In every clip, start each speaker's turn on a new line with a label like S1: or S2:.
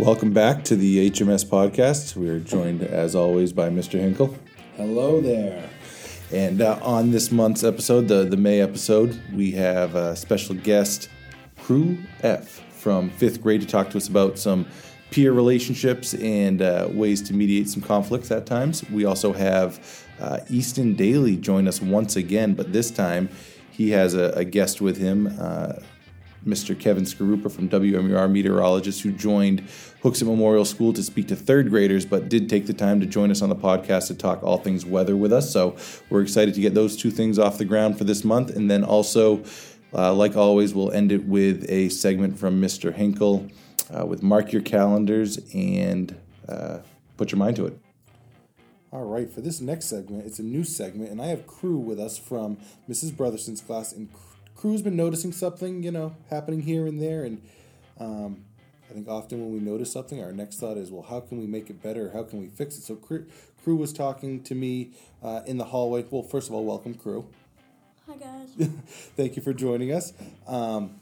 S1: Welcome back to the HMS podcast. We are joined, as always, by Mr. Hinkle.
S2: Hello there.
S1: And uh, on this month's episode, the, the May episode, we have a special guest, Crew F from fifth grade, to talk to us about some peer relationships and uh, ways to mediate some conflicts at times. We also have uh, Easton Daly join us once again, but this time he has a, a guest with him. Mr. Kevin Skarupa from WMUR Meteorologist, who joined Hooksett Memorial School to speak to third graders, but did take the time to join us on the podcast to talk all things weather with us. So we're excited to get those two things off the ground for this month. And then also, uh, like always, we'll end it with a segment from Mr. Hinkle uh, with Mark Your Calendars and uh, put your mind to it.
S2: All right, for this next segment, it's a new segment, and I have Crew with us from Mrs. Brotherson's class, and Crew's been noticing something, you know, happening here and there, and um, I think often when we notice something, our next thought is, well, how can we make it better? How can we fix it? So Crew, Crew was talking to me uh, in the hallway. Well, first of all, welcome, Crew.
S3: Hi guys.
S2: Thank you for joining us. Um,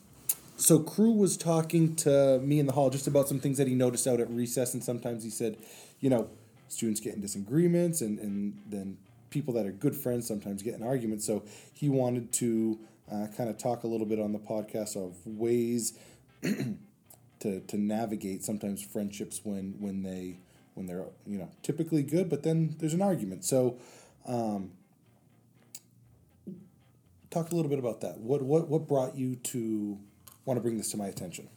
S2: so Crew was talking to me in the hall just about some things that he noticed out at recess, and sometimes he said, you know, students get in disagreements, and and then people that are good friends sometimes get in arguments. So he wanted to uh, kind of talk a little bit on the podcast of ways to to navigate sometimes friendships when when they when they're you know typically good, but then there's an argument. So. Um, talk a little bit about that. What what what brought you to want to bring this to my attention?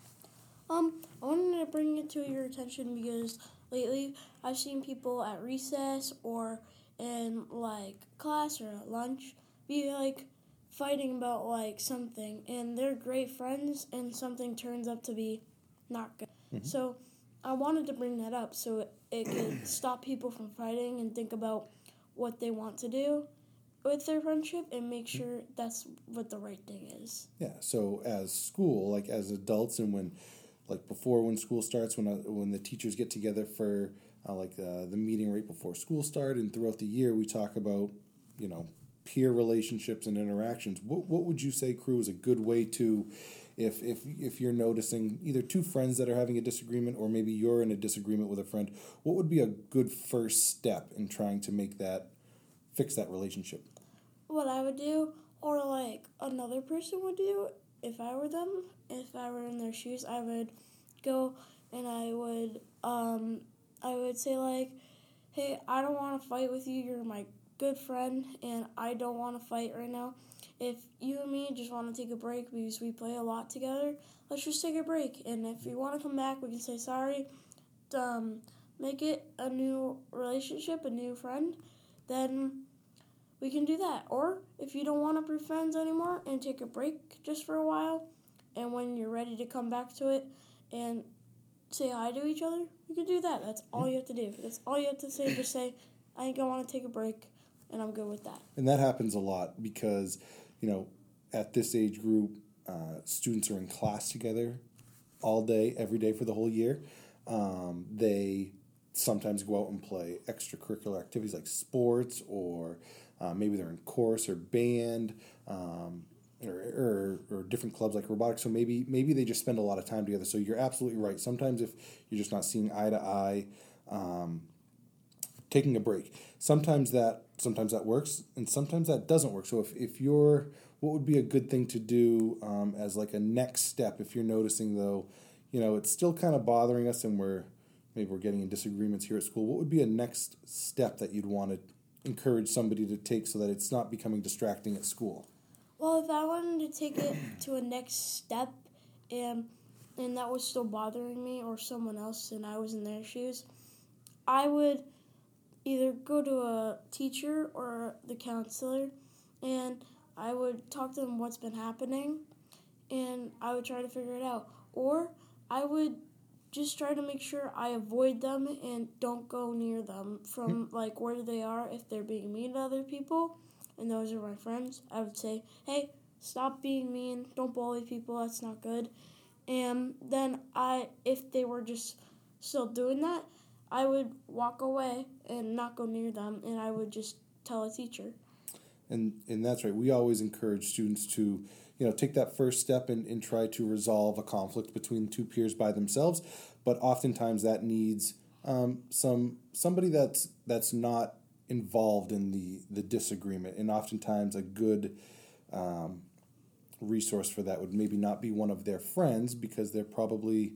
S3: Um, I wanted to bring it to your attention because lately I've seen people at recess or in like class or at lunch be like fighting about like something and they're great friends and something turns up to be not good. Mm-hmm. So I wanted to bring that up so it, it could stop people from fighting and think about what they want to do with their friendship and make mm-hmm. sure that's what the right thing is.
S2: Yeah. So as school, like as adults, and when, like before when school starts, when uh, when the teachers get together for uh, like uh, the meeting right before school start, and throughout the year, we talk about, you know, peer relationships and interactions. What what would you say, crew, is a good way to if if if you're noticing either two friends that are having a disagreement or maybe you're in a disagreement with a friend what would be a good first step in trying to make that fix that relationship
S3: what I would do, or like another person would do if I were them, if I were in their shoes, I would go and I would um I would say like, "Hey, I don't want to fight with you. You're my good friend and I don't want to fight right now. If you and me just want to take a break because we play a lot together, let's just take a break. And if you want to come back, we can say sorry. Um, make it a new relationship, a new friend. Then we can do that. Or if you don't want to be friends anymore and take a break just for a while, and when you're ready to come back to it and say hi to each other, you can do that. That's all you have to do. That's all you have to say. Just say, I think I want to take a break, and I'm good with that.
S2: And that happens a lot because, you know, at this age group, uh, students are in class together all day, every day for the whole year. Um, they sometimes go out and play extracurricular activities like sports or uh, maybe they're in chorus or band, um, or, or, or, different clubs like robotics. So maybe maybe they just spend a lot of time together. So you're absolutely right. Sometimes if you're just not seeing eye to eye, um, taking a break. Sometimes that sometimes that works, and sometimes that doesn't work. So if, if you're what would be a good thing to do um, as like a next step if you're noticing though, you know, it's still kind of bothering us and we're maybe we're getting in disagreements here at school. What would be a next step that you'd want to encourage somebody to take so that it's not becoming distracting at school?
S3: Well, if I wanted to take it to a next step and and that was still bothering me or someone else and I was in their shoes, I would either go to a teacher or the counselor and I would talk to them what's been happening and I would try to figure it out. Or I would just try to make sure I avoid them and don't go near them from mm-hmm. like where they are if they're being mean to other people and those are my friends. I would say, "Hey, stop being mean. Don't bully people. That's not good." And then I if they were just still doing that, I would walk away and not go near them and I would just tell a teacher.
S2: and and that's right. We always encourage students to you know take that first step and, and try to resolve a conflict between two peers by themselves. But oftentimes that needs um, some somebody that's that's not involved in the the disagreement, and oftentimes a good um, resource for that would maybe not be one of their friends because they're probably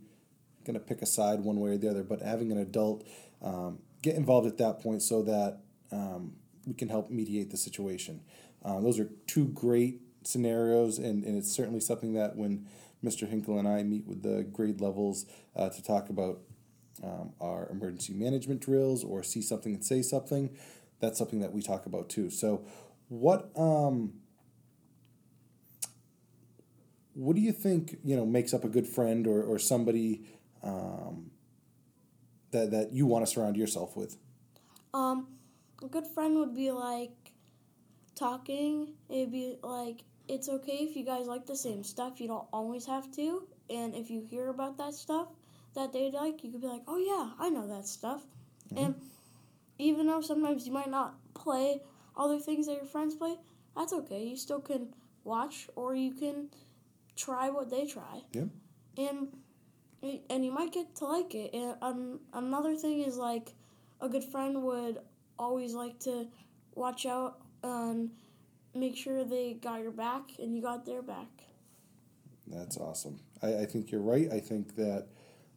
S2: going to pick a side one way or the other. But having an adult um, get involved at that point so that um, we can help mediate the situation. Um, those are two great scenarios, and, and it's certainly something that when Mr. Hinkle and I meet with the grade levels uh, to talk about um, our emergency management drills or see something and say something, that's something that we talk about too. So, what um, what do you think you know makes up a good friend or, or somebody um, that that you want to surround yourself with?
S3: Um, a good friend would be like talking. It'd be like it's okay if you guys like the same stuff. You don't always have to. And if you hear about that stuff that they like, you could be like, "Oh yeah, I know that stuff." Mm-hmm. And even though sometimes you might not play other things that your friends play, that's okay. You still can watch or you can try what they try.
S2: Yep.
S3: And and you might get to like it. And um, another thing is like a good friend would always like to watch out and make sure they got your back and you got their back.
S2: That's awesome. I, I think you're right. I think that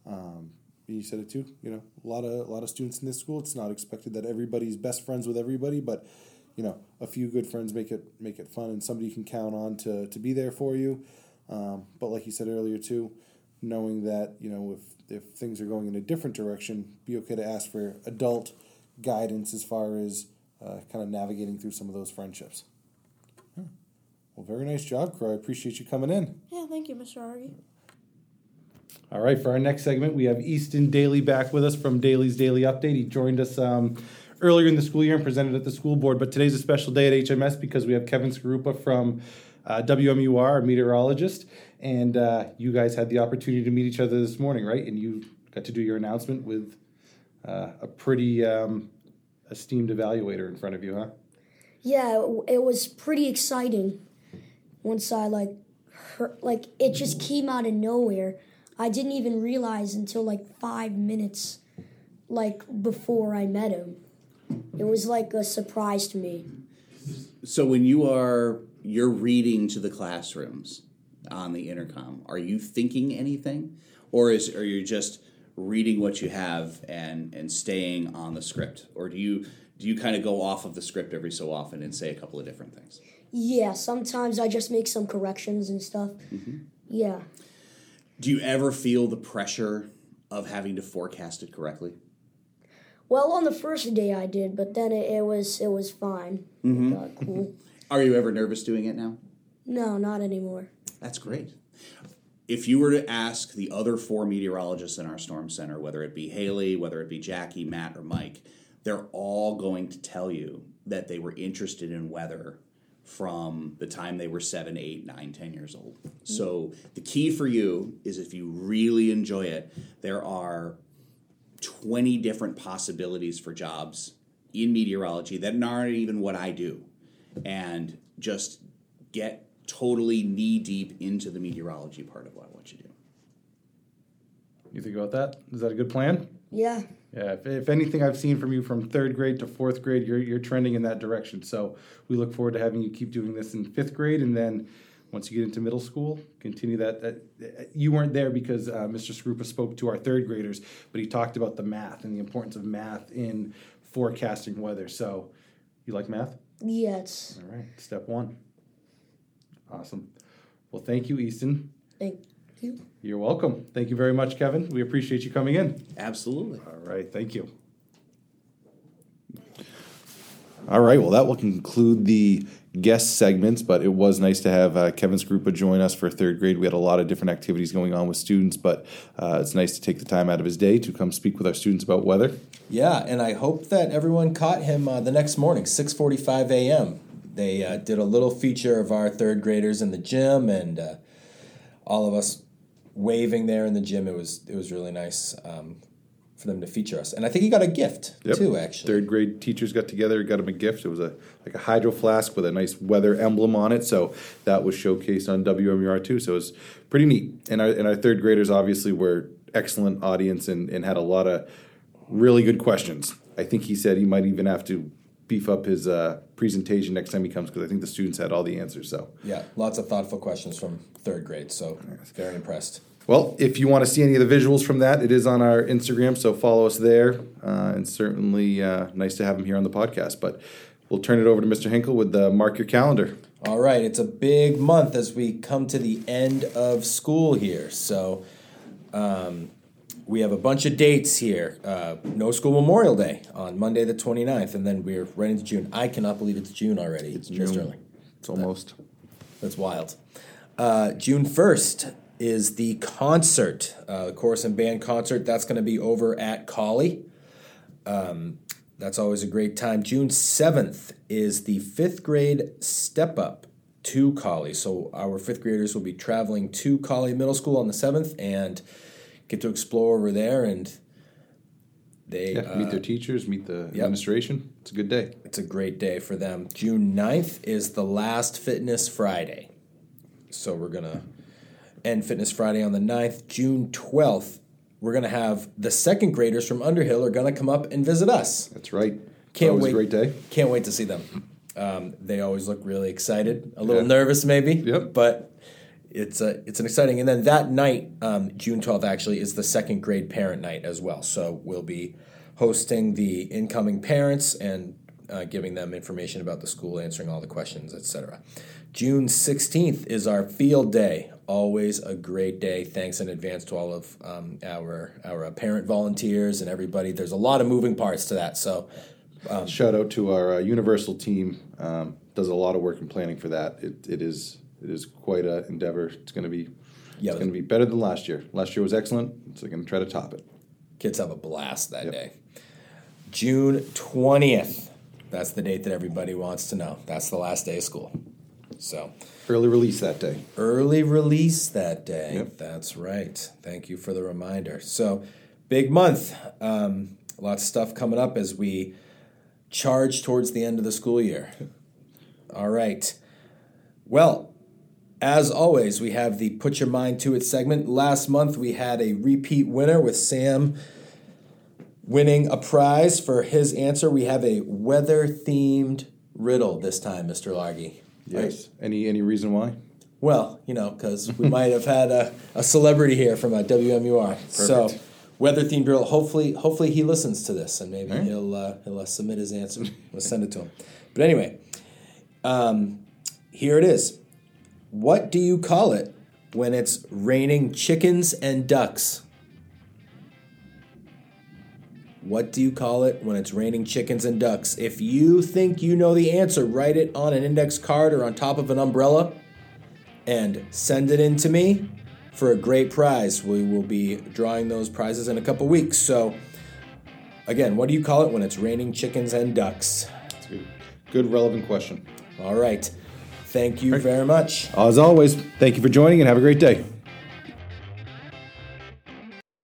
S2: um, you said it too. You know, a lot of a lot of students in this school. It's not expected that everybody's best friends with everybody, but you know, a few good friends make it make it fun, and somebody you can count on to to be there for you. Um, but like you said earlier too, knowing that you know if if things are going in a different direction, be okay to ask for adult guidance as far as uh, kind of navigating through some of those friendships. Well, very nice job, Crew. I appreciate you coming in.
S3: Yeah, thank you, Mr. Argy.
S1: All right, for our next segment, we have Easton Daly back with us from Daly's Daily Update. He joined us um, earlier in the school year and presented at the school board, but today's a special day at HMS because we have Kevin Skarupa from uh, WMUR, a meteorologist, and uh, you guys had the opportunity to meet each other this morning, right? And you got to do your announcement with uh, a pretty um, esteemed evaluator in front of you, huh?
S4: Yeah, it was pretty exciting. Once I like, heard, like it just came out of nowhere. I didn't even realize until like five minutes, like before I met him. It was like a surprise to me.
S5: So when you are you're reading to the classrooms on the intercom, are you thinking anything, or is are you just reading what you have and and staying on the script, or do you do you kind of go off of the script every so often and say a couple of different things?
S4: Yeah, sometimes I just make some corrections and stuff. Mm-hmm. Yeah.
S5: Do you ever feel the pressure of having to forecast it correctly?
S4: Well, on the first day I did, but then it, it was it was fine. Mm-hmm. It got cool.
S5: Are you ever nervous doing it now?
S4: No, not anymore.
S5: That's great. If you were to ask the other four meteorologists in our storm center, whether it be Haley, whether it be Jackie, Matt, or Mike, they're all going to tell you that they were interested in weather from the time they were seven, eight, nine, ten years old. Mm. So the key for you is if you really enjoy it, there are 20 different possibilities for jobs in meteorology that aren't even what I do. And just get totally knee deep into the meteorology part of what, I want you to do.
S1: You think about that? Is that a good plan?
S4: Yeah.
S1: Yeah, if, if anything I've seen from you from third grade to fourth grade, you're, you're trending in that direction. So we look forward to having you keep doing this in fifth grade. And then once you get into middle school, continue that. that you weren't there because uh, Mr. Skarupa spoke to our third graders, but he talked about the math and the importance of math in forecasting weather. So you like math?
S4: Yes.
S1: All right, step one. Awesome. Well, thank you, Easton.
S4: Thank you.
S1: You're welcome. Thank you very much, Kevin. We appreciate you coming in.
S5: Absolutely.
S1: All right, thank you. All right, well, that will conclude the guest segments, but it was nice to have uh, Kevin Skarupa join us for third grade. We had a lot of different activities going on with students, but uh, it's nice to take the time out of his day to come speak with our students about weather.
S6: Yeah, and I hope that everyone caught him uh, the next morning, 6:45 a.m. They uh, did a little feature of our third graders in the gym, and uh, all of us waving there in the gym. It was it was really nice. Um, for them to feature us. And I think he got a gift
S2: Yep.
S6: too, actually.
S2: Third grade teachers got together, got him a gift. It was a like a hydro flask with a nice weather emblem on it. So that was showcased on WMUR too. So it was pretty neat. And our and our third graders obviously were excellent audience and, and had a lot of really good questions. I think he said he might even have to beef up his uh, presentation next time he comes because I think the students had all the answers. So
S6: Yeah, lots of thoughtful questions from third grade. So very impressed.
S2: Well, if you want to see any of the visuals from that, it is on our Instagram, so follow us there. Uh, and certainly uh, nice to have him here on the podcast. But we'll turn it over to Mr. Hinkle with the mark your calendar.
S6: All right, it's a big month as we come to the end of school here. So um, we have a bunch of dates here. Uh, no School Memorial Day on Monday the 29th, and then we're right into June. I cannot believe it's June already. It's
S2: June.
S6: Sterling.
S2: It's almost.
S6: That's wild. Uh, June 1st is the concert, uh, the chorus and band concert. That's going to be over at Cawley. Um, that's always a great time. June 7th is the fifth grade step up to Cawley. So our fifth graders will be traveling to Cawley Middle School on the 7th and get to explore over there. And they
S2: Yeah, meet
S6: uh,
S2: their teachers, meet the administration. It's a good day.
S6: it's a great day for them. June 9th is the last Fitness Friday. So we're going to end Fitness Friday on the 9th. June 12th, we're going to have the second graders from Underhill are going to come up and visit us.
S2: That's right.
S6: Can't
S2: Always
S6: wait.
S2: a great day.
S6: Can't wait to see them. Um, they always look really excited, a little
S2: Yeah.
S6: nervous maybe,
S2: Yep.
S6: but it's a, it's an exciting. And then that night, um, June 12th actually is the second grade parent night as well. So we'll be hosting the incoming parents and uh, giving them information about the school, answering all the questions, etc. June 16th is our field day. Always a great day. Thanks in advance to all of um, our our parent volunteers and everybody. There's a lot of moving parts to that, so
S2: Shout out to our uh, Universal team. Um, does a lot of work in planning for that. It, it is it is quite an endeavor. It's going to be
S6: Yeah,
S2: it's going to be better than last year. Last year was excellent. So they're going to try to top it.
S6: Kids have a blast that
S2: Yep.
S6: day. June 20th. That's the date that everybody wants to know. That's the last day of school. So,
S2: Early release that day.
S6: early release that day.
S2: Yep.
S6: That's right. Thank you for the reminder. So, big month. Um, lots of stuff coming up as we charge towards the end of the school year. All right. Well, as always, we have the Put Your Mind to It segment. Last month we had a repeat winner with Sam winning a prize for his answer. We have a weather themed riddle this time, Mr. Largy.
S2: Yes. Any any reason why?
S6: Well, you know, because we might have had a, a celebrity here from a WMUR. So,
S2: Perfect.
S6: weather themed riddle. Hopefully, hopefully he listens to this and maybe
S2: right.
S6: he'll uh, he'll uh, submit his answer. we'll send it to him. But anyway, um, here it is. What do you call it when it's raining chickens and ducks? What do you call it when it's raining chickens and ducks? If you think you know the answer, write it on an index card or on top of an umbrella and send it in to me for a great prize. We will be drawing those prizes in a couple weeks. So, again, what do you call it when it's raining chickens and ducks?
S2: A good, good relevant question.
S6: All right. Thank you very much.
S2: As always, thank you for joining and have a great day.